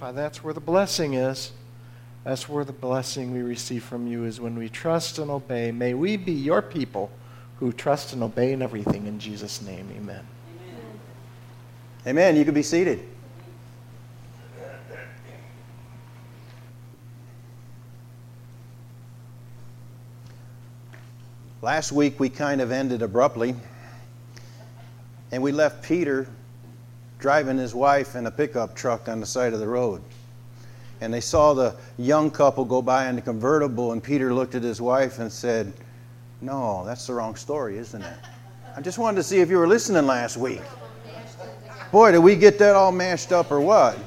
That's where the blessing is. That's where the blessing we receive from you is when we trust and obey. May we be your people who trust and obey in everything. In Jesus' name, amen. Amen. amen. You can be seated. Last week we kind of ended abruptly, and we left Peter driving his wife in a pickup truck on the side of the road. And they saw the young couple go by in the convertible, and Peter looked at his wife and said, No, that's the wrong story, isn't it? I just wanted to see if you were listening last week. Boy, did we get that all mashed up or what?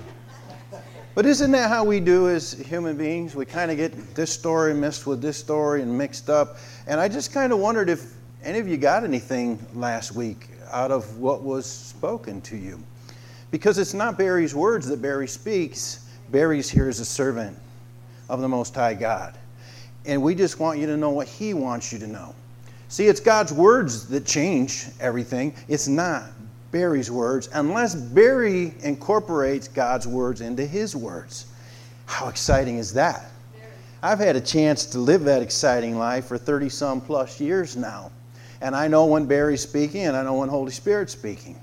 But isn't that how we do as human beings? We kind of get this story mixed with this story and mixed up. And I just kind of wondered if any of you got anything last week out of what was spoken to you. Because it's not Barry's words that Barry speaks. Barry's here as a servant of the Most High God. And we just want you to know what He wants you to know. See, it's God's words that change everything. It's not Barry's words unless Barry incorporates God's words into his words. How exciting is that? I've had a chance to live that exciting life for 30 some plus years now. And I know when Barry's speaking and I know when Holy Spirit's speaking.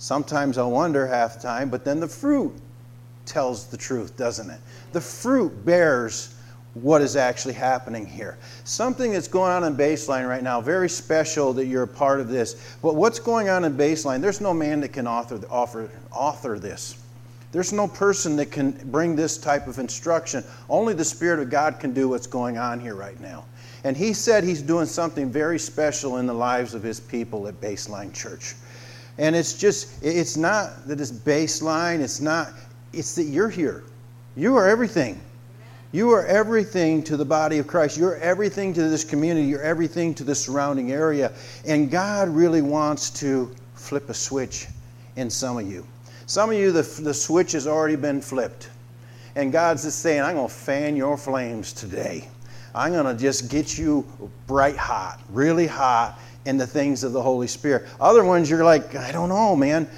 Sometimes I wonder half the time, but then the fruit tells the truth, doesn't it? The fruit bears what is actually happening here. Something that's going on in baseline right now, very special that you're a part of this. But what's going on in baseline? There's no man that can author, author, author this. There's no person that can bring this type of instruction. Only the Spirit of God can do what's going on here right now. And He said He's doing something very special in the lives of His people at Baseline Church. And it's just, it's not that it's baseline, it's not, it's that you're here. You are everything. You are everything to the body of Christ. You're everything to this community. You're everything to the surrounding area. And God really wants to flip a switch in some of you. Some of you, the, the switch has already been flipped. And God's just saying, I'm going to fan your flames today. I'm going to just get you bright hot, really hot, in the things of the Holy Spirit. Other ones, you're like, I don't know, man.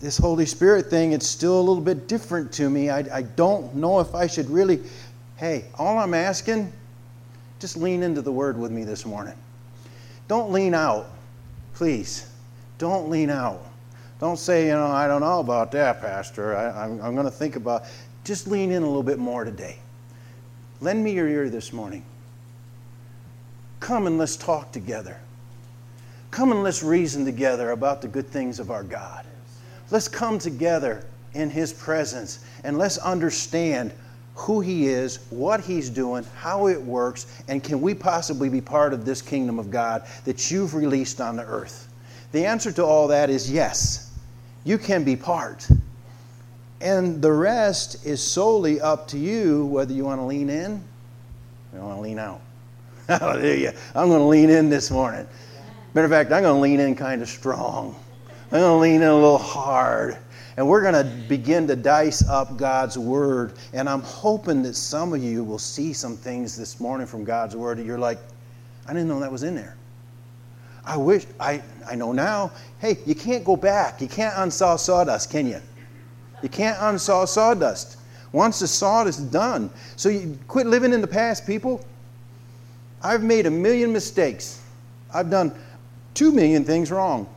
This Holy Spirit thing, it's still a little bit different to me. I, I don't know if I should really. Hey, all I'm asking, just lean into the Word with me this morning. Don't lean out, please. Don't lean out. Don't say, you know, I don't know about that, Pastor. I, I'm, I'm going to think about. Just lean in a little bit more today. Lend me your ear this morning. Come and let's talk together. Come and let's reason together about the good things of our God. Let's come together in His presence and let's understand who He is, what He's doing, how it works, and can we possibly be part of this kingdom of God that you've released on the earth? The answer to all that is yes, you can be part. And the rest is solely up to you whether you want to lean in or you want to lean out. Hallelujah. I'm going to lean in this morning. Matter of fact, I'm going to lean in kind of strong. I'm going to lean in a little hard. And we're going to begin to dice up God's Word. And I'm hoping that some of you will see some things this morning from God's Word that you're like, I didn't know that was in there. I wish, I, I know now, hey, you can't go back. You can't unsaw sawdust, can you? You can't unsaw sawdust. Once the sawdust is done. So you quit living in the past, people. I've made a million mistakes. I've done 2 million things wrong.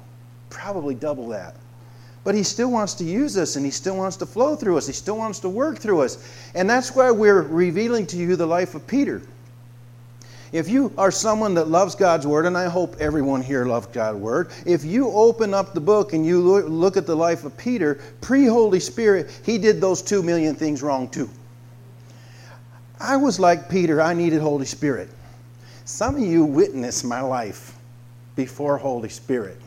Probably double that. But he still wants to use us and he still wants to flow through us. He still wants to work through us. And that's why we're revealing to you the life of Peter. If you are someone that loves God's Word, and I hope everyone here loves God's Word, if you open up the book and you look at the life of Peter, pre Holy Spirit, he did those two million things wrong too. I was like Peter, I needed Holy Spirit. Some of you witnessed my life before Holy Spirit.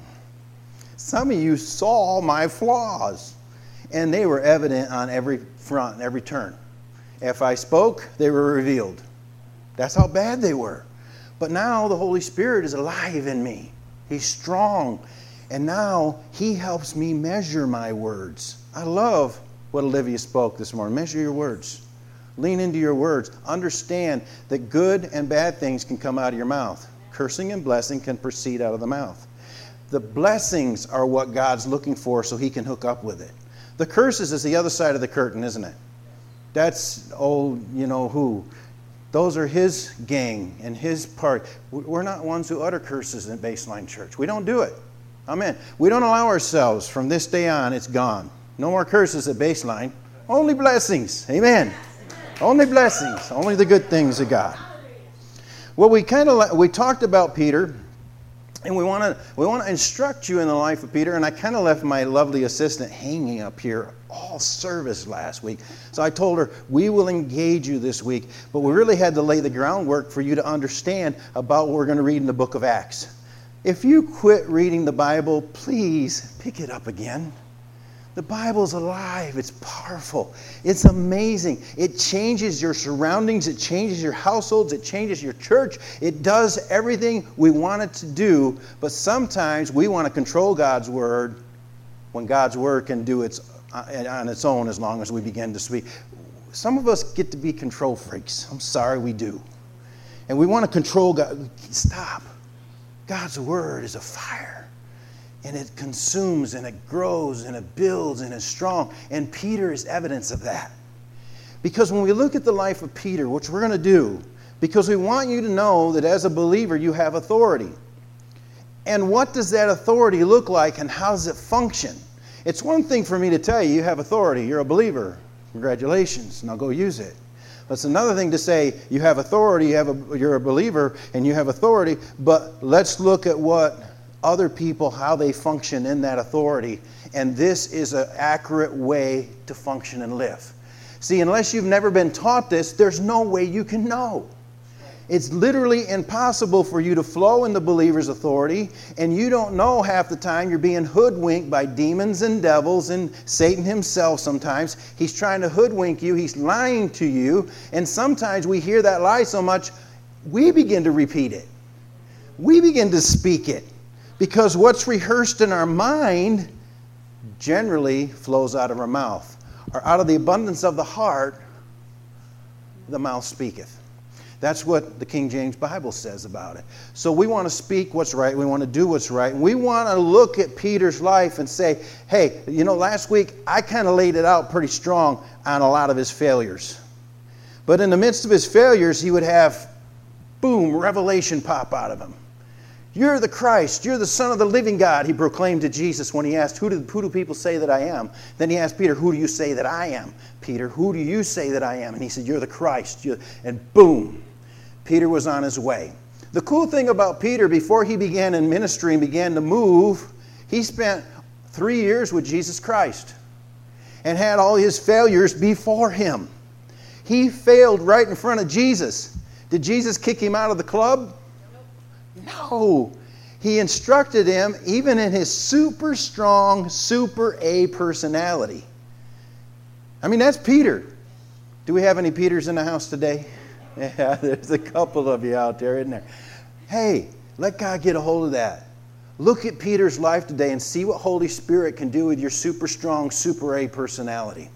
Some of you saw my flaws, and they were evident on every front, every turn. If I spoke, they were revealed. That's how bad they were. But now the Holy Spirit is alive in me. He's strong. And now He helps me measure my words. I love what Olivia spoke this morning. Measure your words. Lean into your words. Understand that good and bad things can come out of your mouth. Cursing and blessing can proceed out of the mouth. The blessings are what God's looking for so He can hook up with it. The curses is the other side of the curtain, isn't it? That's old, you know who. Those are his gang and his part. We're not ones who utter curses in Baseline Church. We don't do it. Amen. We don't allow ourselves from this day on, it's gone. No more curses at Baseline. Only blessings. Amen. Only blessings. Only the good things of God. Well, we kind of we talked about Peter and we want to we want to instruct you in the life of Peter. And I kind of left my lovely assistant hanging up here all service last week. So I told her we will engage you this week, but we really had to lay the groundwork for you to understand about what we're going to read in the book of Acts. If you quit reading the Bible, please pick it up again. The Bible's alive. It's powerful. It's amazing. It changes your surroundings. It changes your households. It changes your church. It does everything we want it to do. But sometimes we want to control God's Word when God's Word can do its uh, on its own as long as we begin to speak. Some of us get to be control freaks. I'm sorry we do. And we want to control God. Stop. God's Word is a fire and it consumes and it grows and it builds and is strong. And Peter is evidence of that. Because when we look at the life of Peter, which we're going to do, because we want you to know that as a believer you have authority. And what does that authority look like and how does it function? It's one thing for me to tell you you have authority, you're a believer. Congratulations, now go use it. But it's another thing to say you have authority, you have a, you're a believer, and you have authority, but let's look at what other people how they function in that authority. And this is an accurate way to function and live. See, unless you've never been taught this, there's no way you can know. It's literally impossible for you to flow in the believer's authority, and you don't know half the time you're being hoodwinked by demons and devils and Satan himself sometimes. He's trying to hoodwink you, he's lying to you, and sometimes we hear that lie so much, we begin to repeat it. We begin to speak it. Because what's rehearsed in our mind generally flows out of our mouth. Or out of the abundance of the heart, the mouth speaketh. That's what the King James Bible says about it. So we want to speak what's right. We want to do what's right. We want to look at Peter's life and say, hey, you know, last week I kind of laid it out pretty strong on a lot of his failures. But in the midst of his failures, he would have, boom, revelation pop out of him. You're the Christ. You're the Son of the living God, he proclaimed to Jesus when he asked, Who do, who do people say that I am? Then he asked Peter, Who do you say that I am? Peter, who do you say that I am? And he said, You're the Christ. You're... And boom, Peter was on his way. The cool thing about Peter, before he began in ministry and began to move, he spent three years with Jesus Christ and had all his failures before him. He failed right in front of Jesus. Did Jesus kick him out of the club? No. He instructed him even in his super strong, super A personality. I mean, that's Peter. Do we have any Peters in the house today? Yeah, there's a couple of you out there, isn't there? Hey, let God get a hold of that. Look at Peter's life today and see what Holy Spirit can do with your super strong, super A personality.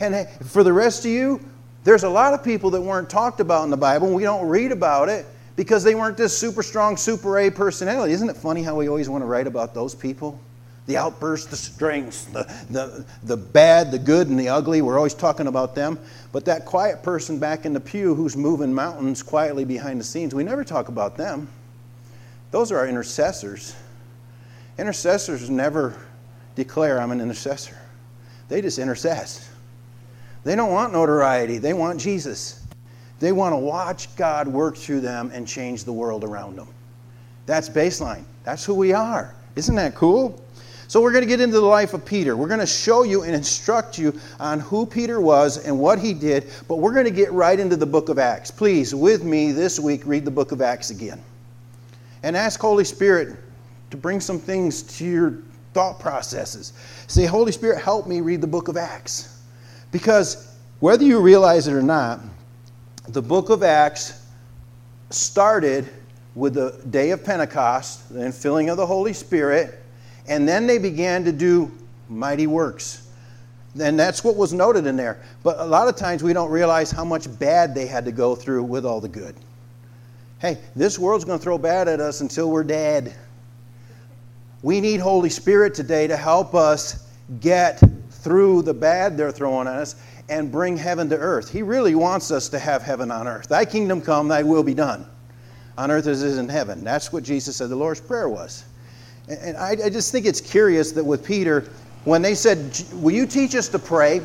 And for the rest of you, there's a lot of people that weren't talked about in the Bible. We don't read about it because they weren't this super strong, super A personality. Isn't it funny how we always want to write about those people? The outbursts, the strengths, the, the, the bad, the good, and the ugly. We're always talking about them. But that quiet person back in the pew who's moving mountains quietly behind the scenes, we never talk about them. Those are our intercessors. Intercessors never declare, I'm an intercessor. They just intercess. They don't want notoriety, they want Jesus. They want to watch God work through them and change the world around them. That's baseline. That's who we are. Isn't that cool? So, we're going to get into the life of Peter. We're going to show you and instruct you on who Peter was and what he did, but we're going to get right into the book of Acts. Please, with me this week, read the book of Acts again. And ask Holy Spirit to bring some things to your thought processes. Say, Holy Spirit, help me read the book of Acts. Because whether you realize it or not, the book of Acts started with the day of Pentecost, the filling of the Holy Spirit, and then they began to do mighty works. And that's what was noted in there. But a lot of times we don't realize how much bad they had to go through with all the good. Hey, this world's going to throw bad at us until we're dead. We need Holy Spirit today to help us get through the bad they're throwing at us and bring heaven to earth. He really wants us to have heaven on earth. Thy kingdom come, thy will be done. On earth as it is in heaven. That's what Jesus said the Lord's Prayer was. And I, I just think it's curious that with Peter, when they said, Will you teach us to pray?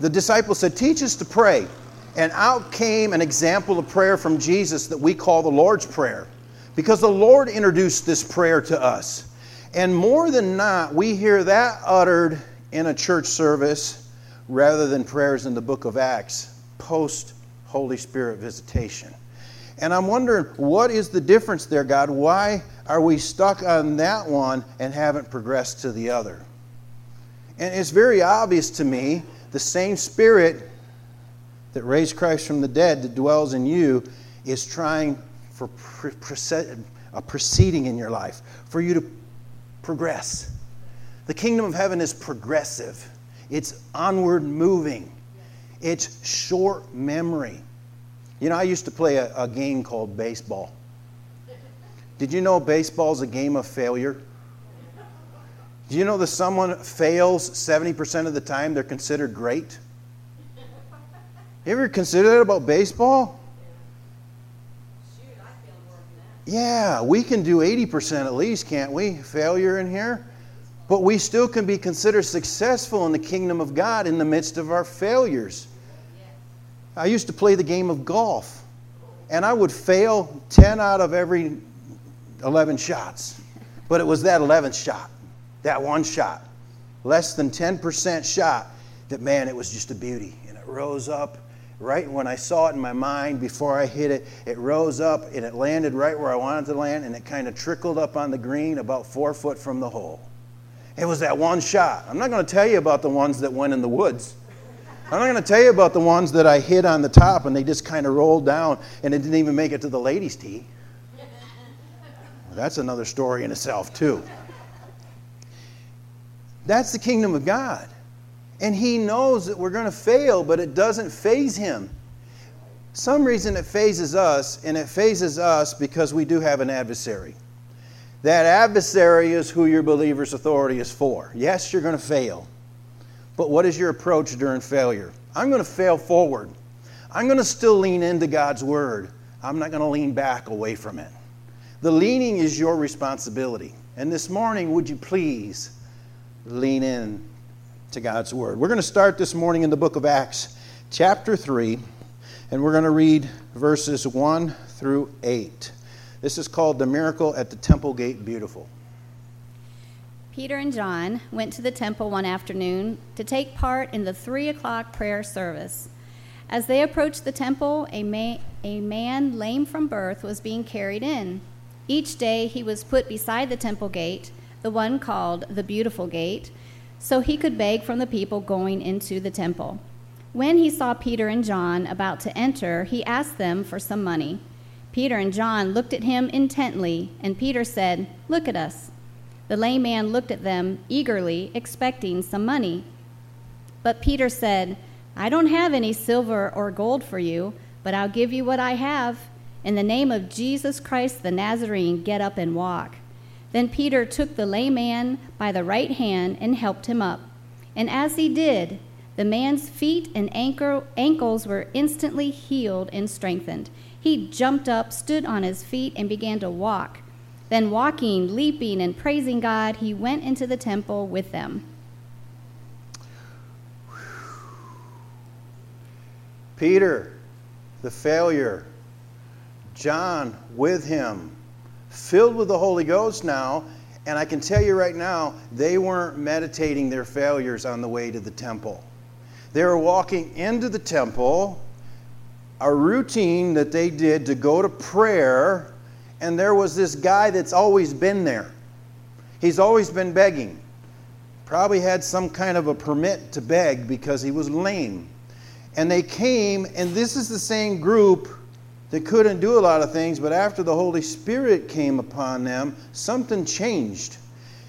The disciples said, Teach us to pray. And out came an example of prayer from Jesus that we call the Lord's Prayer. Because the Lord introduced this prayer to us. And more than not, we hear that uttered in a church service rather than prayers in the book of Acts post Holy Spirit visitation. And I'm wondering, what is the difference there, God? Why are we stuck on that one and haven't progressed to the other? And it's very obvious to me the same Spirit that raised Christ from the dead that dwells in you is trying for a proceeding in your life, for you to progress. The kingdom of heaven is progressive, it's onward moving, it's short memory. You know, I used to play a, a game called baseball. Did you know baseball is a game of failure? Do you know that someone fails 70% of the time they're considered great? You ever consider that about baseball? Yeah, we can do 80% at least, can't we? Failure in here. But we still can be considered successful in the kingdom of God in the midst of our failures. I used to play the game of golf, and I would fail 10 out of every 11 shots. But it was that 11th shot, that one shot, less than 10% shot, that man, it was just a beauty. And it rose up right when I saw it in my mind before I hit it, it rose up and it landed right where I wanted to land, and it kind of trickled up on the green about four foot from the hole. It was that one shot. I'm not going to tell you about the ones that went in the woods. I'm not going to tell you about the ones that I hit on the top and they just kind of rolled down and it didn't even make it to the ladies' tee. That's another story in itself, too. That's the kingdom of God. And he knows that we're going to fail, but it doesn't faze him. Some reason it fazes us, and it fazes us because we do have an adversary. That adversary is who your believer's authority is for. Yes, you're going to fail. But what is your approach during failure? I'm going to fail forward. I'm going to still lean into God's word. I'm not going to lean back away from it. The leaning is your responsibility. And this morning, would you please lean in to God's Word. We're going to start this morning in the book of Acts, chapter 3, and we're going to read verses 1 through 8. This is called The Miracle at the Temple Gate Beautiful. Peter and John went to the temple one afternoon to take part in the three o'clock prayer service. As they approached the temple, a, ma- a man lame from birth was being carried in. Each day he was put beside the temple gate, the one called the Beautiful Gate so he could beg from the people going into the temple. When he saw Peter and John about to enter, he asked them for some money. Peter and John looked at him intently, and Peter said, Look at us. The lame man looked at them eagerly, expecting some money. But Peter said, I don't have any silver or gold for you, but I'll give you what I have. In the name of Jesus Christ the Nazarene, get up and walk. Then Peter took the lame man by the right hand and helped him up. And as he did, the man's feet and ankles were instantly healed and strengthened. He jumped up, stood on his feet, and began to walk. Then, walking, leaping, and praising God, he went into the temple with them. Peter, the failure, John with him, filled with the Holy Ghost now. And I can tell you right now, they weren't meditating their failures on the way to the temple. They were walking into the temple, a routine that they did to go to prayer, and there was this guy that's always been there. He's always been begging. Probably had some kind of a permit to beg because he was lame. And they came, and this is the same group they couldn't do a lot of things, but after the Holy Spirit came upon them, something changed.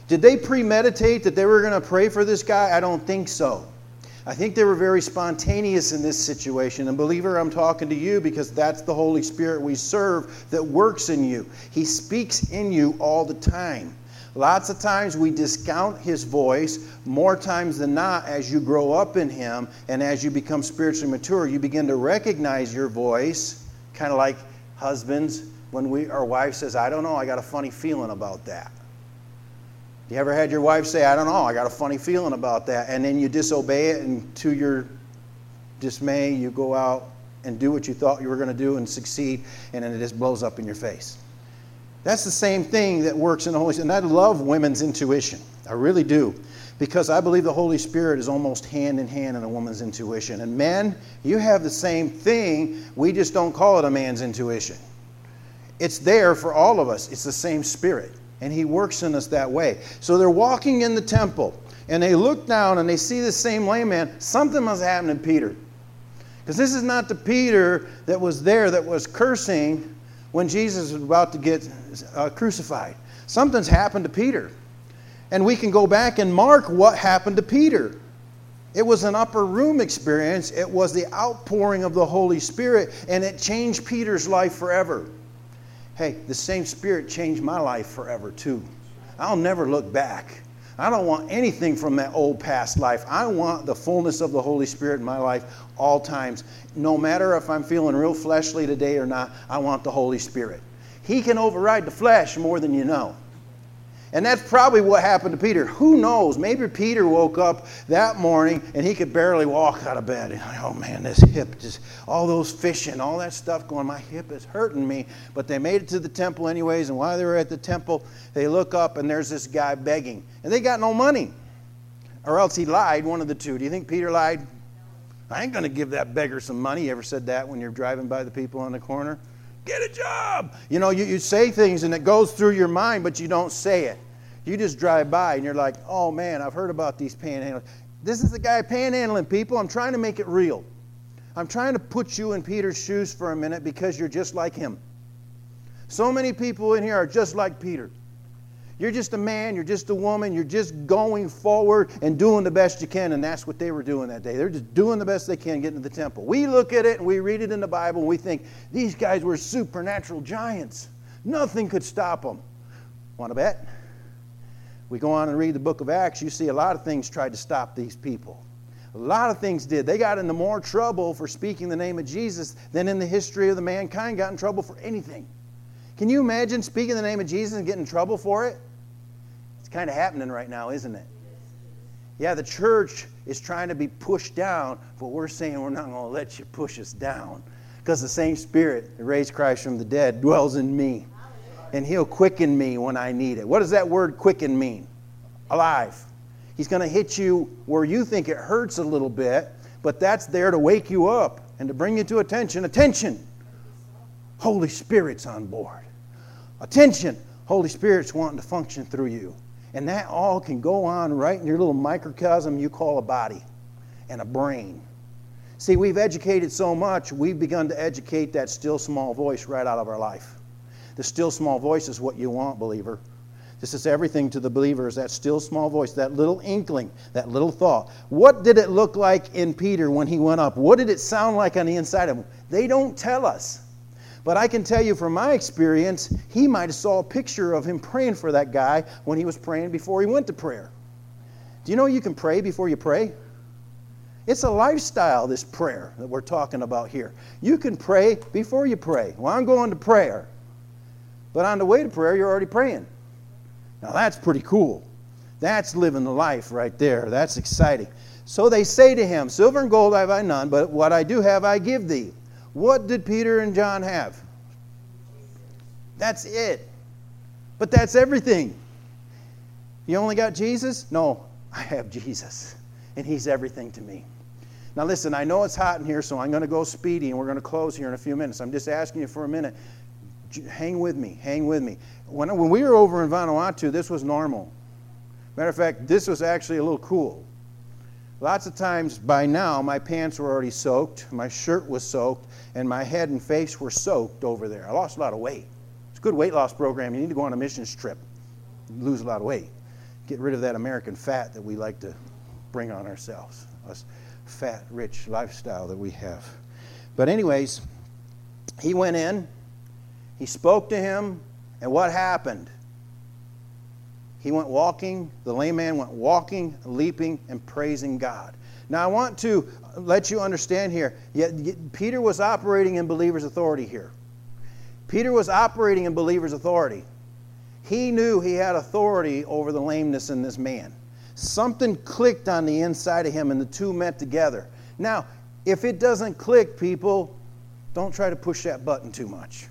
Did they premeditate that they were going to pray for this guy? I don't think so. I think they were very spontaneous in this situation. And, believer, I'm talking to you because that's the Holy Spirit we serve that works in you. He speaks in you all the time. Lots of times we discount his voice. More times than not, as you grow up in him and as you become spiritually mature, you begin to recognize your voice, kind of like husbands when we, our wife says, I don't know, I got a funny feeling about that. You ever had your wife say, I don't know, I got a funny feeling about that, and then you disobey it, and to your dismay, you go out and do what you thought you were going to do and succeed, and then it just blows up in your face. That's the same thing that works in the Holy Spirit. And I love women's intuition. I really do. Because I believe the Holy Spirit is almost hand in hand in a woman's intuition. And men, you have the same thing. We just don't call it a man's intuition. It's there for all of us. It's the same spirit. And he works in us that way. So they're walking in the temple and they look down and they see the same lame man. Something must happen to Peter. Because this is not the Peter that was there that was cursing when Jesus was about to get uh, crucified. Something's happened to Peter. And we can go back and mark what happened to Peter. It was an upper room experience, it was the outpouring of the Holy Spirit, and it changed Peter's life forever. Hey, the same Spirit changed my life forever, too. I'll never look back. I don't want anything from that old past life. I want the fullness of the Holy Spirit in my life all times. No matter if I'm feeling real fleshly today or not, I want the Holy Spirit. He can override the flesh more than you know. And that's probably what happened to Peter. Who knows? Maybe Peter woke up that morning and he could barely walk out of bed. And, oh man, this hip, just all those fishing, all that stuff going, my hip is hurting me. But they made it to the temple anyways. And while they were at the temple, they look up and there's this guy begging. And they got no money. Or else he lied, one of the two. Do you think Peter lied? I ain't going to give that beggar some money. You ever said that when you're driving by the people on the corner? Get a job. You know, you, you say things and it goes through your mind, but you don't say it. You just drive by and you're like, oh man, I've heard about these panhandlers. This is the guy panhandling people. I'm trying to make it real. I'm trying to put you in Peter's shoes for a minute because you're just like him. So many people in here are just like Peter. You're just a man, you're just a woman, you're just going forward and doing the best you can, and that's what they were doing that day. They're just doing the best they can getting to the temple. We look at it and we read it in the Bible and we think these guys were supernatural giants. Nothing could stop them. Want to bet? We go on and read the book of Acts, you see a lot of things tried to stop these people. A lot of things did. They got into more trouble for speaking the name of Jesus than in the history of the mankind got in trouble for anything. Can you imagine speaking the name of Jesus and getting in trouble for it? It's kind of happening right now, isn't it? Yeah, the church is trying to be pushed down, but we're saying we're not going to let you push us down because the same Spirit that raised Christ from the dead dwells in me. And He'll quicken me when I need it. What does that word quicken mean? Alive. He's going to hit you where you think it hurts a little bit, but that's there to wake you up and to bring you to attention. Attention! Holy Spirit's on board. Attention! Holy Spirit's wanting to function through you. And that all can go on right in your little microcosm you call a body and a brain. See, we've educated so much, we've begun to educate that still small voice right out of our life. The still small voice is what you want, believer. This is everything to the believer is that still small voice, that little inkling, that little thought. What did it look like in Peter when he went up? What did it sound like on the inside of him? They don't tell us. But I can tell you from my experience, he might have saw a picture of him praying for that guy when he was praying before he went to prayer. Do you know you can pray before you pray? It's a lifestyle, this prayer that we're talking about here. You can pray before you pray. Well, I'm going to prayer. But on the way to prayer, you're already praying. Now, that's pretty cool. That's living the life right there. That's exciting. So they say to him, Silver and gold have I none, but what I do have I give thee. What did Peter and John have? That's it. But that's everything. You only got Jesus? No, I have Jesus, and He's everything to me. Now, listen, I know it's hot in here, so I'm going to go speedy, and we're going to close here in a few minutes. I'm just asking you for a minute. Hang with me, hang with me. When, when we were over in Vanuatu, this was normal. Matter of fact, this was actually a little cool. Lots of times by now, my pants were already soaked, my shirt was soaked, and my head and face were soaked over there. I lost a lot of weight. It's a good weight loss program. You need to go on a missions trip, lose a lot of weight, get rid of that American fat that we like to bring on ourselves, us fat, rich lifestyle that we have. But, anyways, he went in, he spoke to him, and what happened? He went walking, the lame man went walking, leaping, and praising God. Now, I want to let you understand here yet, Peter was operating in believer's authority here. Peter was operating in believer's authority. He knew he had authority over the lameness in this man. Something clicked on the inside of him, and the two met together. Now, if it doesn't click, people, don't try to push that button too much.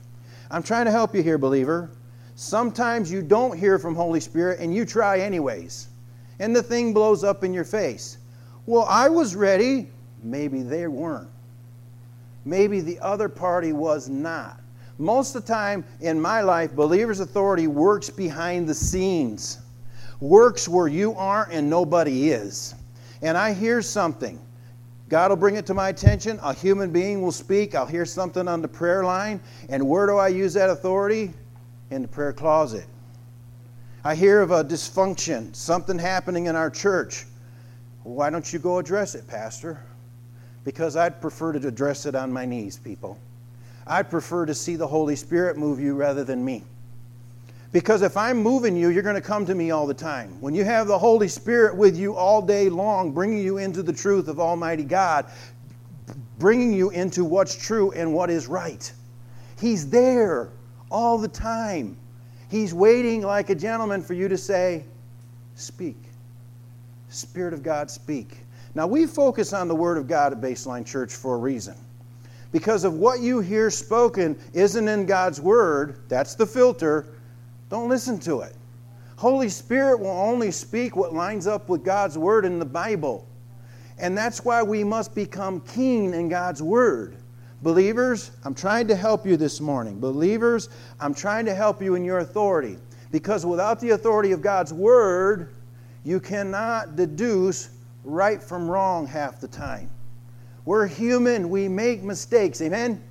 I'm trying to help you here, believer. Sometimes you don't hear from Holy Spirit and you try anyways. And the thing blows up in your face. Well, I was ready. Maybe they weren't. Maybe the other party was not. Most of the time in my life, believer's authority works behind the scenes, works where you aren't and nobody is. And I hear something. God will bring it to my attention. A human being will speak. I'll hear something on the prayer line. And where do I use that authority? In the prayer closet. I hear of a dysfunction, something happening in our church. Why don't you go address it, Pastor? Because I'd prefer to address it on my knees, people. I'd prefer to see the Holy Spirit move you rather than me. Because if I'm moving you, you're going to come to me all the time. When you have the Holy Spirit with you all day long, bringing you into the truth of Almighty God, bringing you into what's true and what is right, He's there all the time. He's waiting like a gentleman for you to say, Speak. Spirit of God, speak. Now, we focus on the Word of God at Baseline Church for a reason. Because of what you hear spoken isn't in God's Word, that's the filter. Don't listen to it. Holy Spirit will only speak what lines up with God's Word in the Bible. And that's why we must become keen in God's Word. Believers, I'm trying to help you this morning. Believers, I'm trying to help you in your authority. Because without the authority of God's Word, you cannot deduce right from wrong half the time. We're human, we make mistakes. Amen?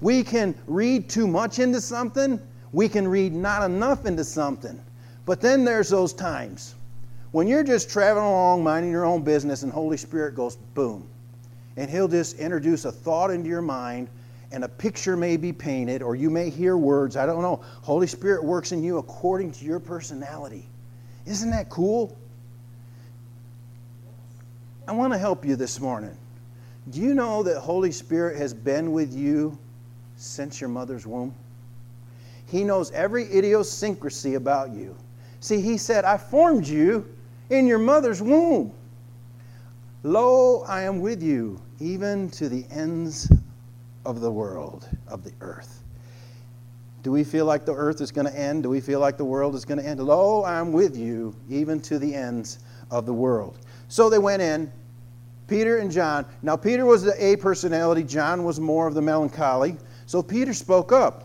We can read too much into something, we can read not enough into something. But then there's those times when you're just traveling along, minding your own business, and Holy Spirit goes boom and he'll just introduce a thought into your mind and a picture may be painted or you may hear words i don't know. Holy spirit works in you according to your personality. Isn't that cool? I want to help you this morning. Do you know that holy spirit has been with you since your mother's womb? He knows every idiosyncrasy about you. See he said i formed you in your mother's womb lo i am with you even to the ends of the world, of the earth. Do we feel like the earth is going to end? Do we feel like the world is going to end? Lo, I'm with you, even to the ends of the world. So they went in, Peter and John. Now, Peter was the A personality, John was more of the melancholy. So Peter spoke up.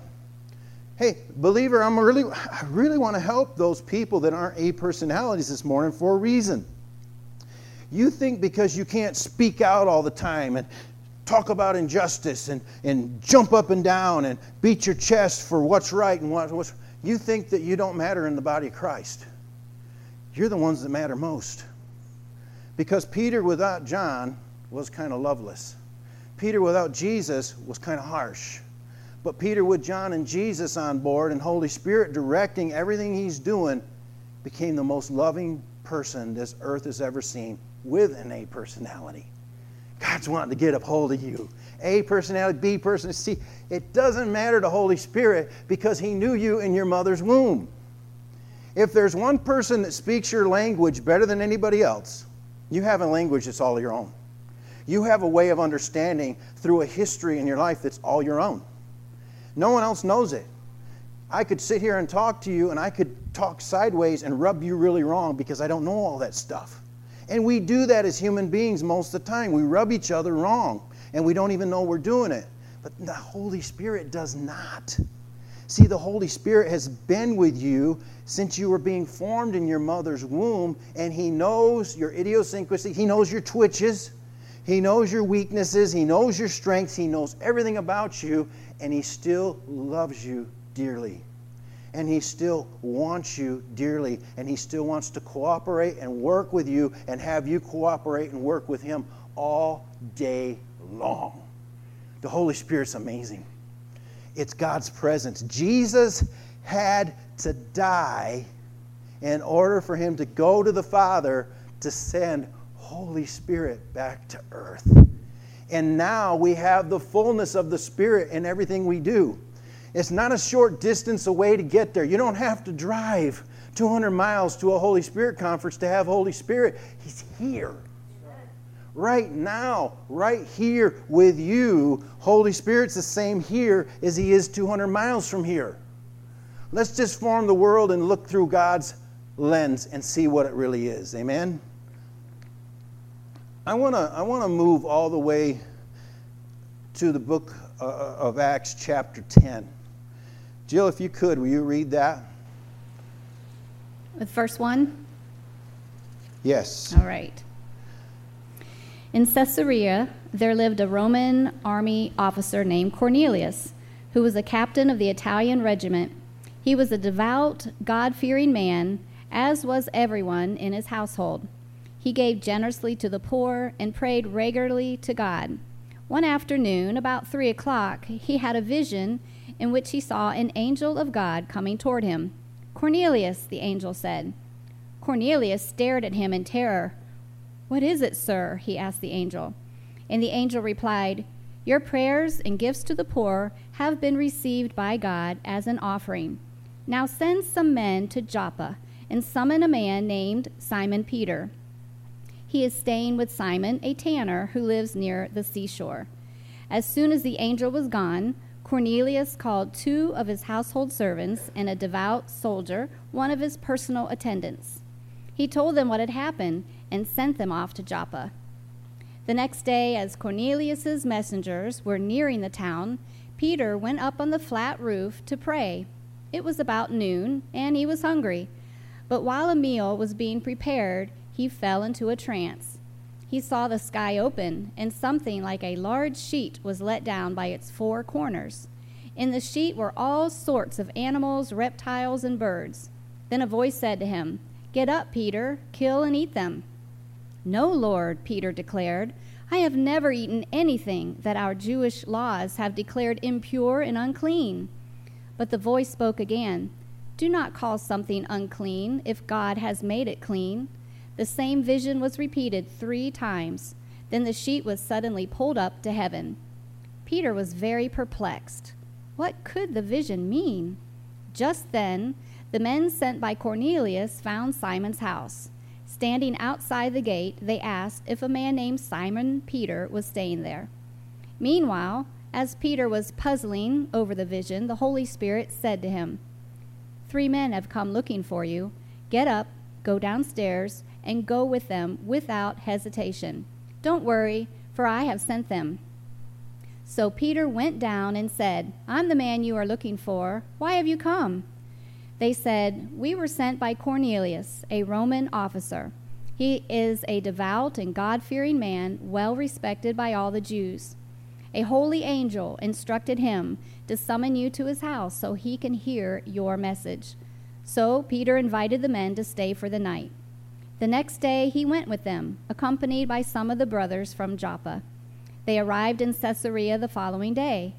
Hey, believer, I'm really, I really want to help those people that aren't A personalities this morning for a reason. You think because you can't speak out all the time and talk about injustice and, and jump up and down and beat your chest for what's right and what, what's you think that you don't matter in the body of Christ. You're the ones that matter most. Because Peter without John was kind of loveless. Peter without Jesus was kind of harsh. But Peter with John and Jesus on board and Holy Spirit directing everything he's doing became the most loving person this earth has ever seen with an A personality. God's wanting to get a hold of you. A personality, B personality. C. it doesn't matter to Holy Spirit because He knew you in your mother's womb. If there's one person that speaks your language better than anybody else, you have a language that's all your own. You have a way of understanding through a history in your life that's all your own. No one else knows it. I could sit here and talk to you and I could talk sideways and rub you really wrong because I don't know all that stuff. And we do that as human beings most of the time. We rub each other wrong and we don't even know we're doing it. But the Holy Spirit does not. See, the Holy Spirit has been with you since you were being formed in your mother's womb, and He knows your idiosyncrasy, He knows your twitches, He knows your weaknesses, He knows your strengths, He knows everything about you, and He still loves you dearly and He still wants you dearly, and He still wants to cooperate and work with you and have you cooperate and work with Him all day long. The Holy Spirit's amazing. It's God's presence. Jesus had to die in order for him to go to the Father to send Holy Spirit back to earth. And now we have the fullness of the Spirit in everything we do. It's not a short distance away to get there. You don't have to drive 200 miles to a Holy Spirit conference to have Holy Spirit. He's here. Right now, right here with you. Holy Spirit's the same here as He is 200 miles from here. Let's just form the world and look through God's lens and see what it really is. Amen? I want to I wanna move all the way to the book uh, uh, of Acts, chapter 10. Jill, if you could, will you read that? With verse 1? Yes. All right. In Caesarea, there lived a Roman army officer named Cornelius, who was a captain of the Italian regiment. He was a devout, God fearing man, as was everyone in his household. He gave generously to the poor and prayed regularly to God. One afternoon, about three o'clock, he had a vision in which he saw an angel of God coming toward him. Cornelius, the angel said. Cornelius stared at him in terror. What is it, sir? he asked the angel. And the angel replied, Your prayers and gifts to the poor have been received by God as an offering. Now send some men to Joppa and summon a man named Simon Peter he is staying with Simon, a tanner who lives near the seashore. As soon as the angel was gone, Cornelius called two of his household servants and a devout soldier, one of his personal attendants. He told them what had happened and sent them off to Joppa. The next day, as Cornelius's messengers were nearing the town, Peter went up on the flat roof to pray. It was about noon, and he was hungry. But while a meal was being prepared, he fell into a trance. He saw the sky open, and something like a large sheet was let down by its four corners. In the sheet were all sorts of animals, reptiles, and birds. Then a voice said to him, Get up, Peter, kill and eat them. No, Lord, Peter declared. I have never eaten anything that our Jewish laws have declared impure and unclean. But the voice spoke again Do not call something unclean if God has made it clean. The same vision was repeated three times. Then the sheet was suddenly pulled up to heaven. Peter was very perplexed. What could the vision mean? Just then, the men sent by Cornelius found Simon's house. Standing outside the gate, they asked if a man named Simon Peter was staying there. Meanwhile, as Peter was puzzling over the vision, the Holy Spirit said to him, Three men have come looking for you. Get up, go downstairs, and go with them without hesitation. Don't worry, for I have sent them. So Peter went down and said, I'm the man you are looking for. Why have you come? They said, We were sent by Cornelius, a Roman officer. He is a devout and God fearing man, well respected by all the Jews. A holy angel instructed him to summon you to his house so he can hear your message. So Peter invited the men to stay for the night. The next day he went with them, accompanied by some of the brothers from Joppa. They arrived in Caesarea the following day.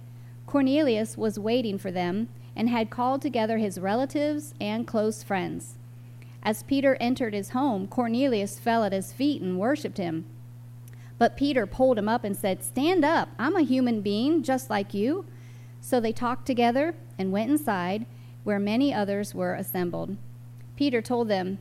Cornelius was waiting for them and had called together his relatives and close friends. As Peter entered his home, Cornelius fell at his feet and worshiped him. But Peter pulled him up and said, Stand up, I'm a human being just like you. So they talked together and went inside, where many others were assembled. Peter told them,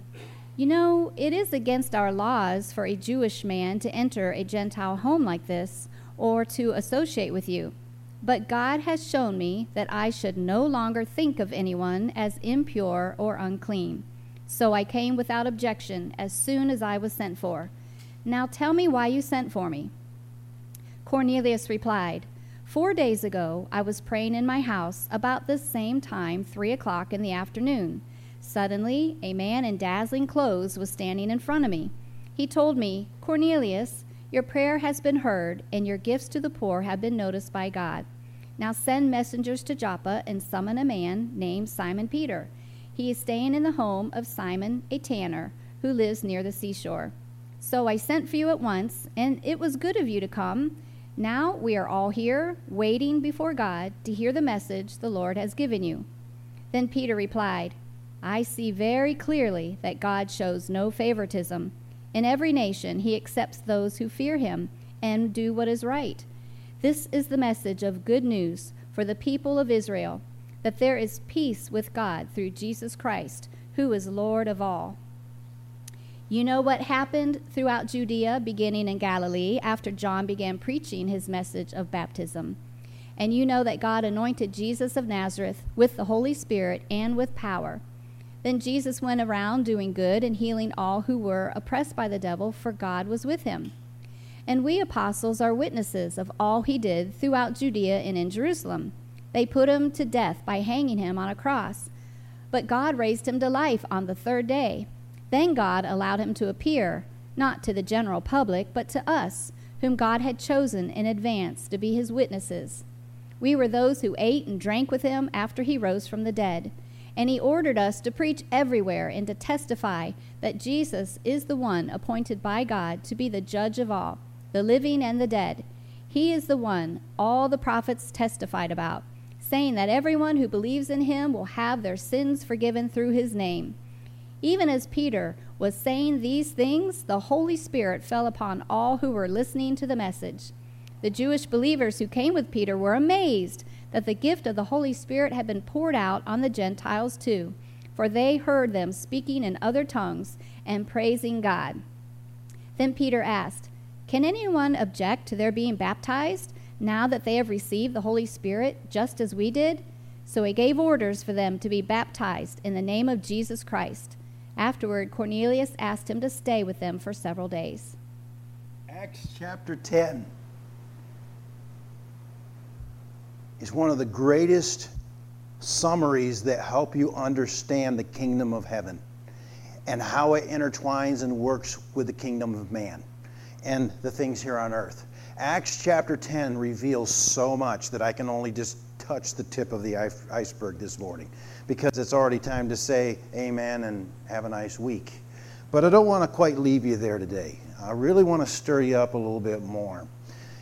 you know, it is against our laws for a Jewish man to enter a Gentile home like this or to associate with you. But God has shown me that I should no longer think of anyone as impure or unclean. So I came without objection as soon as I was sent for. Now tell me why you sent for me. Cornelius replied, Four days ago I was praying in my house about this same time, three o'clock in the afternoon. Suddenly, a man in dazzling clothes was standing in front of me. He told me, Cornelius, your prayer has been heard, and your gifts to the poor have been noticed by God. Now send messengers to Joppa and summon a man named Simon Peter. He is staying in the home of Simon, a tanner, who lives near the seashore. So I sent for you at once, and it was good of you to come. Now we are all here, waiting before God to hear the message the Lord has given you. Then Peter replied, I see very clearly that God shows no favoritism. In every nation, he accepts those who fear him and do what is right. This is the message of good news for the people of Israel that there is peace with God through Jesus Christ, who is Lord of all. You know what happened throughout Judea, beginning in Galilee, after John began preaching his message of baptism. And you know that God anointed Jesus of Nazareth with the Holy Spirit and with power. Then Jesus went around doing good and healing all who were oppressed by the devil, for God was with him. And we apostles are witnesses of all he did throughout Judea and in Jerusalem. They put him to death by hanging him on a cross. But God raised him to life on the third day. Then God allowed him to appear, not to the general public, but to us, whom God had chosen in advance to be his witnesses. We were those who ate and drank with him after he rose from the dead. And he ordered us to preach everywhere and to testify that Jesus is the one appointed by God to be the judge of all, the living and the dead. He is the one all the prophets testified about, saying that everyone who believes in him will have their sins forgiven through his name. Even as Peter was saying these things, the Holy Spirit fell upon all who were listening to the message. The Jewish believers who came with Peter were amazed that the gift of the Holy Spirit had been poured out on the Gentiles too, for they heard them speaking in other tongues and praising God. Then Peter asked, Can anyone object to their being baptized now that they have received the Holy Spirit just as we did? So he gave orders for them to be baptized in the name of Jesus Christ. Afterward, Cornelius asked him to stay with them for several days. Acts chapter 10 is one of the greatest summaries that help you understand the kingdom of heaven and how it intertwines and works with the kingdom of man and the things here on earth. Acts chapter 10 reveals so much that I can only just touch the tip of the iceberg this morning because it's already time to say amen and have a nice week. But I don't want to quite leave you there today. I really want to stir you up a little bit more.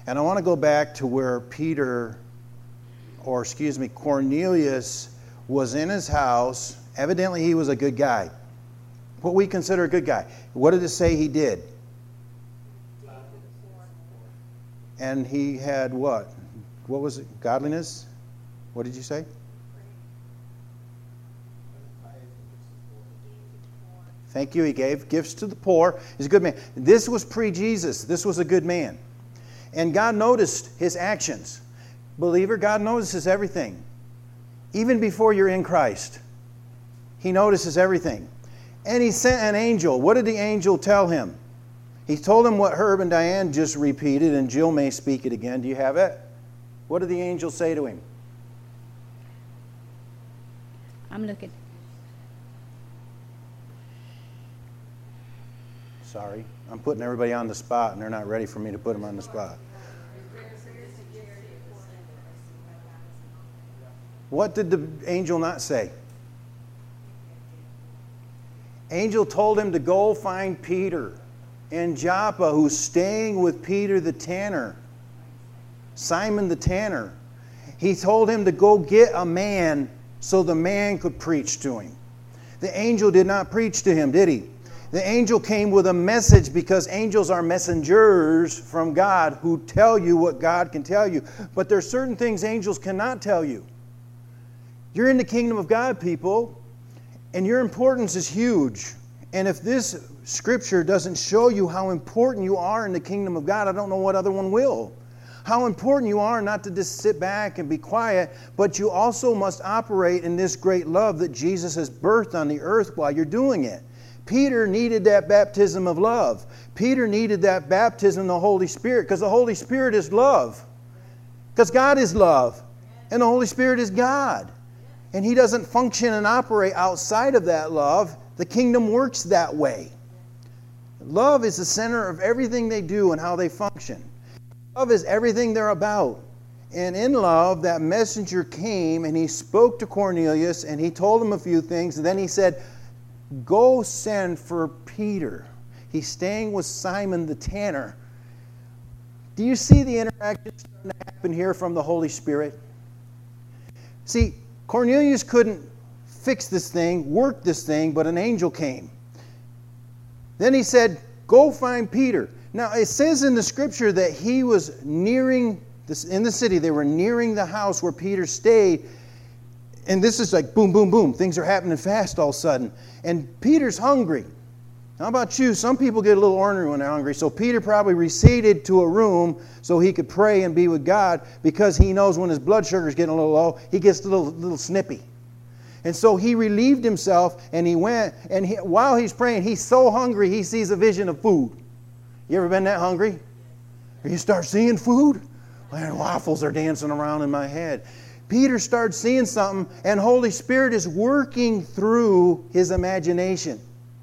And I want to go back to where Peter, or excuse me, Cornelius was in his house. Evidently, he was a good guy. What we consider a good guy. What did it say he did? And he had what? What was it? Godliness? What did you say? Thank you. He gave gifts to the poor. He's a good man. This was pre Jesus. This was a good man. And God noticed his actions. Believer, God notices everything. Even before you're in Christ, He notices everything. And He sent an angel. What did the angel tell him? He told him what Herb and Diane just repeated, and Jill may speak it again. Do you have it? What did the angel say to him? I'm looking. Sorry. I'm putting everybody on the spot, and they're not ready for me to put them on the spot. What did the angel not say? Angel told him to go find Peter in Joppa, who's staying with Peter the tanner, Simon the tanner. He told him to go get a man so the man could preach to him. The angel did not preach to him, did he? The angel came with a message because angels are messengers from God who tell you what God can tell you. But there are certain things angels cannot tell you. You're in the kingdom of God, people, and your importance is huge. And if this scripture doesn't show you how important you are in the kingdom of God, I don't know what other one will. How important you are not to just sit back and be quiet, but you also must operate in this great love that Jesus has birthed on the earth while you're doing it. Peter needed that baptism of love. Peter needed that baptism of the Holy Spirit because the Holy Spirit is love. Because God is love, and the Holy Spirit is God. And He doesn't function and operate outside of that love. The kingdom works that way. Love is the center of everything they do and how they function. Love is everything they're about. And in love, that messenger came and he spoke to Cornelius and he told him a few things. And then he said, Go send for Peter. He's staying with Simon the tanner. Do you see the interaction starting to happen here from the Holy Spirit? See, Cornelius couldn't fix this thing, work this thing, but an angel came. Then he said, Go find Peter. Now, it says in the scripture that he was nearing this, in the city, they were nearing the house where Peter stayed. And this is like boom, boom, boom. Things are happening fast all of a sudden. And Peter's hungry. How about you? Some people get a little ornery when they're hungry. So Peter probably receded to a room so he could pray and be with God because he knows when his blood sugar is getting a little low, he gets a little, little snippy. And so he relieved himself and he went, and he, while he's praying, he's so hungry he sees a vision of food. You ever been that hungry? You start seeing food? Man, waffles are dancing around in my head. Peter starts seeing something, and Holy Spirit is working through his imagination.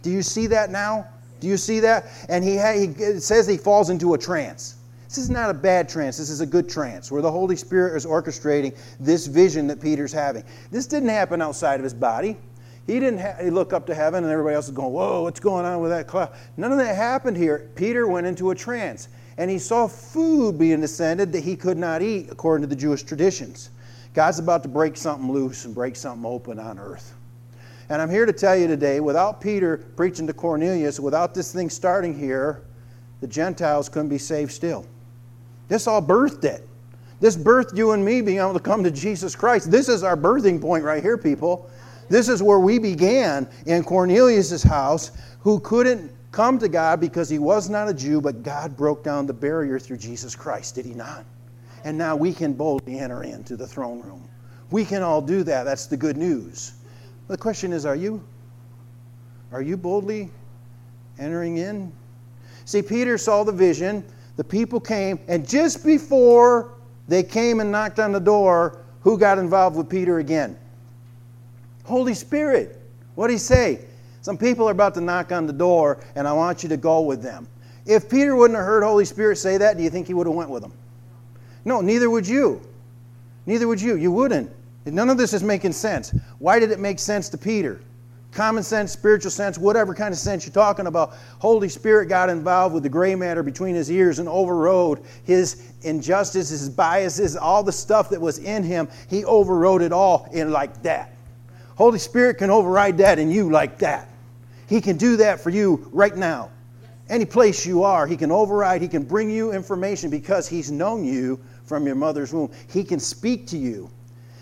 Do you see that now? Do you see that? And he, ha- he says he falls into a trance. This is not a bad trance. This is a good trance where the Holy Spirit is orchestrating this vision that Peter's having. This didn't happen outside of his body. He didn't ha- he look up to heaven and everybody else is going, Whoa, what's going on with that cloud? None of that happened here. Peter went into a trance and he saw food being descended that he could not eat according to the Jewish traditions. God's about to break something loose and break something open on earth. And I'm here to tell you today without Peter preaching to Cornelius, without this thing starting here, the Gentiles couldn't be saved still. This all birthed it. This birthed you and me being able to come to Jesus Christ. This is our birthing point right here, people. This is where we began in Cornelius' house, who couldn't come to God because he was not a Jew, but God broke down the barrier through Jesus Christ, did he not? And now we can boldly enter into the throne room. We can all do that. That's the good news. The question is, are you? Are you boldly entering in? See, Peter saw the vision the people came, and just before they came and knocked on the door, who got involved with Peter again? Holy Spirit. What did he say? Some people are about to knock on the door, and I want you to go with them. If Peter wouldn't have heard Holy Spirit say that, do you think he would have went with them? No, neither would you. Neither would you. You wouldn't. None of this is making sense. Why did it make sense to Peter? common sense, spiritual sense, whatever kind of sense you're talking about, Holy Spirit got involved with the gray matter between his ears and overrode his injustices, his biases, all the stuff that was in him. He overrode it all in like that. Holy Spirit can override that in you like that. He can do that for you right now. Any place you are, He can override, He can bring you information because He's known you from your mother's womb. He can speak to you.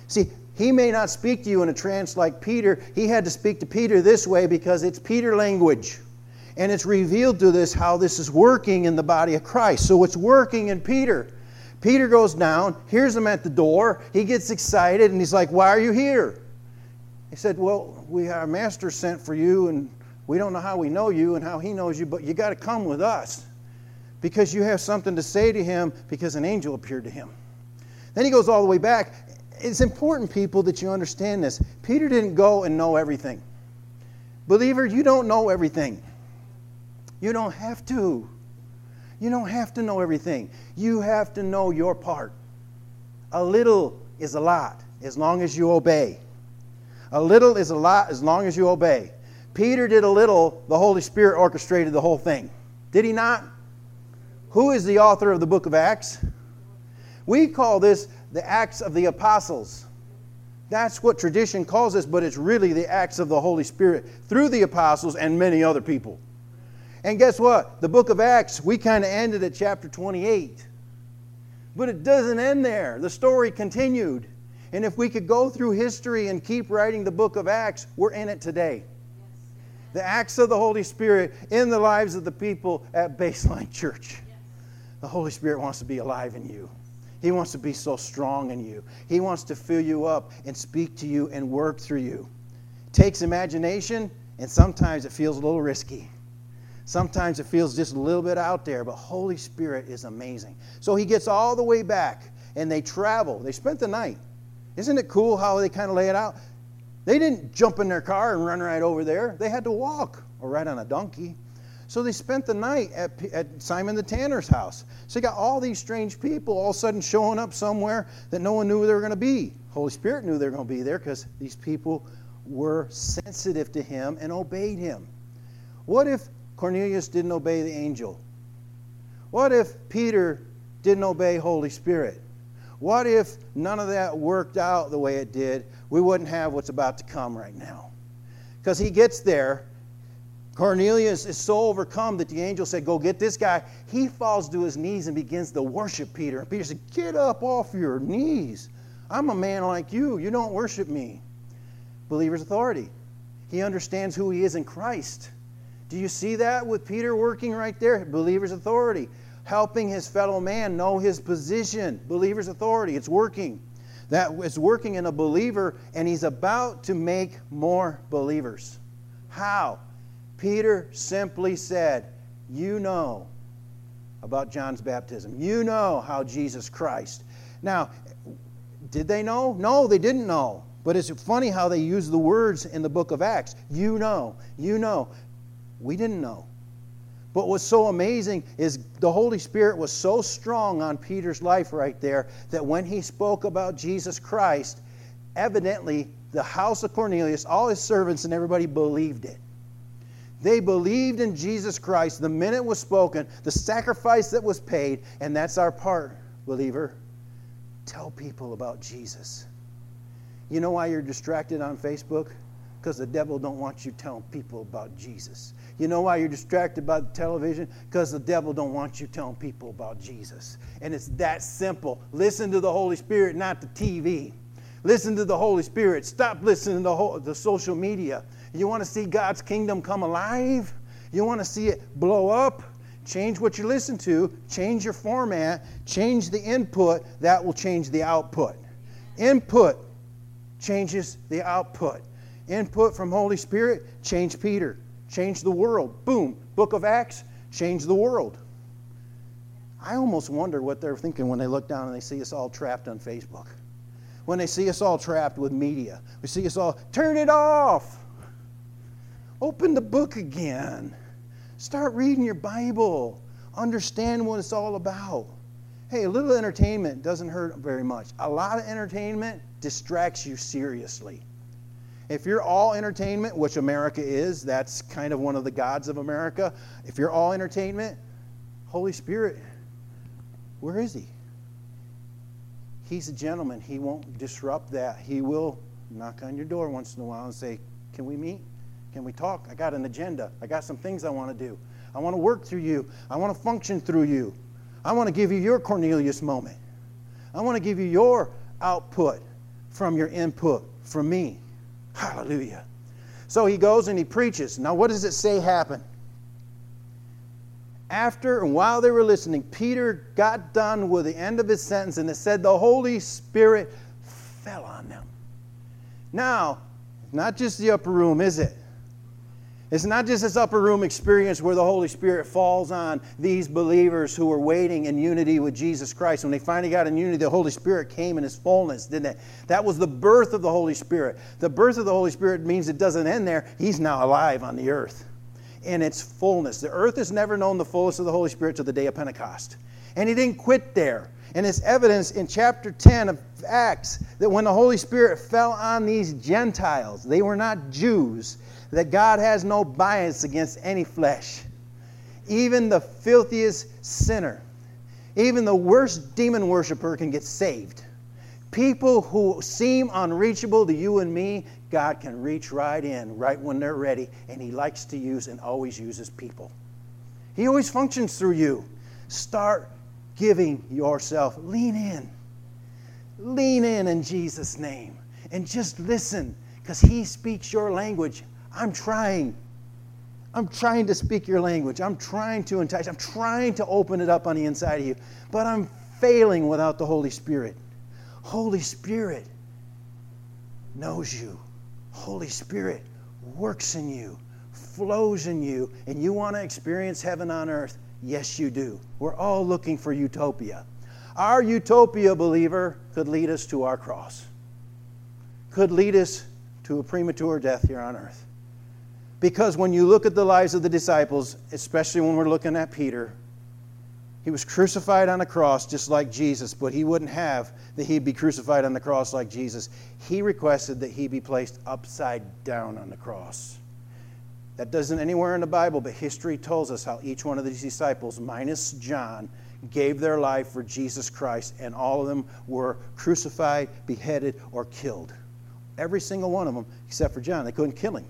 See, he may not speak to you in a trance like Peter. He had to speak to Peter this way because it's Peter language. And it's revealed to this how this is working in the body of Christ. So it's working in Peter. Peter goes down, hears him at the door. He gets excited and he's like, Why are you here? He said, Well, we our master sent for you, and we don't know how we know you and how he knows you, but you got to come with us because you have something to say to him because an angel appeared to him. Then he goes all the way back it's important, people, that you understand this. Peter didn't go and know everything. Believer, you don't know everything. You don't have to. You don't have to know everything. You have to know your part. A little is a lot as long as you obey. A little is a lot as long as you obey. Peter did a little, the Holy Spirit orchestrated the whole thing. Did he not? Who is the author of the book of Acts? We call this the Acts of the Apostles. That's what tradition calls us, but it's really the acts of the Holy Spirit through the apostles and many other people. And guess what? The book of Acts, we kind of ended at chapter 28. But it doesn't end there. The story continued. And if we could go through history and keep writing the book of Acts, we're in it today. The acts of the Holy Spirit in the lives of the people at Baseline Church. The Holy Spirit wants to be alive in you. He wants to be so strong in you. He wants to fill you up and speak to you and work through you. It takes imagination, and sometimes it feels a little risky. Sometimes it feels just a little bit out there, but Holy Spirit is amazing. So he gets all the way back, and they travel. They spent the night. Isn't it cool how they kind of lay it out? They didn't jump in their car and run right over there. They had to walk or ride on a donkey. So they spent the night at, at Simon the Tanner's house. So you got all these strange people all of a sudden showing up somewhere that no one knew they were going to be. Holy Spirit knew they were going to be there because these people were sensitive to him and obeyed him. What if Cornelius didn't obey the angel? What if Peter didn't obey Holy Spirit? What if none of that worked out the way it did? We wouldn't have what's about to come right now. Because he gets there. Cornelius is so overcome that the angel said, Go get this guy. He falls to his knees and begins to worship Peter. And Peter said, Get up off your knees. I'm a man like you. You don't worship me. Believer's authority. He understands who he is in Christ. Do you see that with Peter working right there? Believer's authority. Helping his fellow man know his position. Believer's authority. It's working. That is working in a believer, and he's about to make more believers. How? Peter simply said, You know about John's baptism. You know how Jesus Christ. Now, did they know? No, they didn't know. But it's funny how they use the words in the book of Acts. You know, you know. We didn't know. But what's so amazing is the Holy Spirit was so strong on Peter's life right there that when he spoke about Jesus Christ, evidently the house of Cornelius, all his servants, and everybody believed it. They believed in Jesus Christ the minute it was spoken, the sacrifice that was paid, and that's our part, believer. Tell people about Jesus. You know why you're distracted on Facebook? Because the devil don't want you telling people about Jesus. You know why you're distracted by the television? Because the devil don't want you telling people about Jesus. And it's that simple. Listen to the Holy Spirit, not the TV. Listen to the Holy Spirit. Stop listening to the, whole, the social media. You want to see God's kingdom come alive? You want to see it blow up? Change what you listen to, change your format, change the input, that will change the output. Input changes the output. Input from Holy Spirit, change Peter change the world. Boom, book of Acts, change the world. I almost wonder what they're thinking when they look down and they see us all trapped on Facebook. When they see us all trapped with media, we see us all, turn it off. Open the book again. Start reading your Bible. Understand what it's all about. Hey, a little entertainment doesn't hurt very much. A lot of entertainment distracts you seriously. If you're all entertainment, which America is, that's kind of one of the gods of America. If you're all entertainment, Holy Spirit, where is He? He's a gentleman. He won't disrupt that. He will knock on your door once in a while and say, Can we meet? Can we talk? I got an agenda. I got some things I want to do. I want to work through you. I want to function through you. I want to give you your Cornelius moment. I want to give you your output from your input from me. Hallelujah. So he goes and he preaches. Now, what does it say happened? After and while they were listening, Peter got done with the end of his sentence and it said the Holy Spirit fell on them. Now, not just the upper room, is it? It's not just this upper room experience where the Holy Spirit falls on these believers who were waiting in unity with Jesus Christ. When they finally got in unity, the Holy Spirit came in His fullness, didn't it? That was the birth of the Holy Spirit. The birth of the Holy Spirit means it doesn't end there. He's now alive on the earth in its fullness. The earth has never known the fullness of the Holy Spirit till the day of Pentecost. And He didn't quit there. And it's evidence in chapter 10 of Acts that when the Holy Spirit fell on these Gentiles, they were not Jews that God has no bias against any flesh. Even the filthiest sinner, even the worst demon worshiper can get saved. People who seem unreachable to you and me, God can reach right in right when they're ready, and He likes to use and always uses people. He always functions through you. Start giving yourself. Lean in. Lean in in Jesus' name. And just listen because He speaks your language. I'm trying. I'm trying to speak your language. I'm trying to entice. I'm trying to open it up on the inside of you. But I'm failing without the Holy Spirit. Holy Spirit knows you. Holy Spirit works in you, flows in you, and you want to experience heaven on earth. Yes, you do. We're all looking for utopia. Our utopia, believer, could lead us to our cross, could lead us to a premature death here on earth. Because when you look at the lives of the disciples, especially when we're looking at Peter, he was crucified on a cross just like Jesus, but he wouldn't have that he'd be crucified on the cross like Jesus. He requested that he be placed upside down on the cross. That doesn't anywhere in the Bible, but history tells us how each one of these disciples, minus John, gave their life for Jesus Christ, and all of them were crucified, beheaded, or killed. Every single one of them, except for John. They couldn't kill him.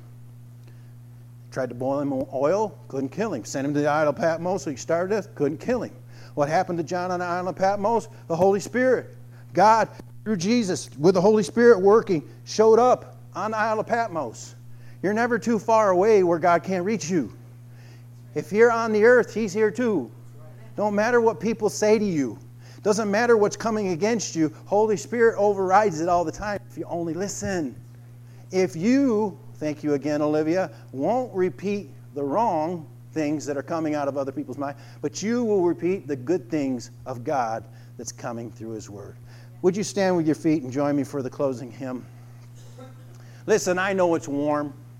Tried to boil him in oil, couldn't kill him. Sent him to the Isle of Patmos, so he starved to death, couldn't kill him. What happened to John on the island of Patmos? The Holy Spirit. God, through Jesus, with the Holy Spirit working, showed up on the Isle of Patmos. You're never too far away where God can't reach you. If you're on the earth, He's here too. Don't matter what people say to you. Doesn't matter what's coming against you. Holy Spirit overrides it all the time if you only listen. If you, thank you again, Olivia, won't repeat the wrong things that are coming out of other people's mind, but you will repeat the good things of God that's coming through His Word. Would you stand with your feet and join me for the closing hymn? Listen, I know it's warm.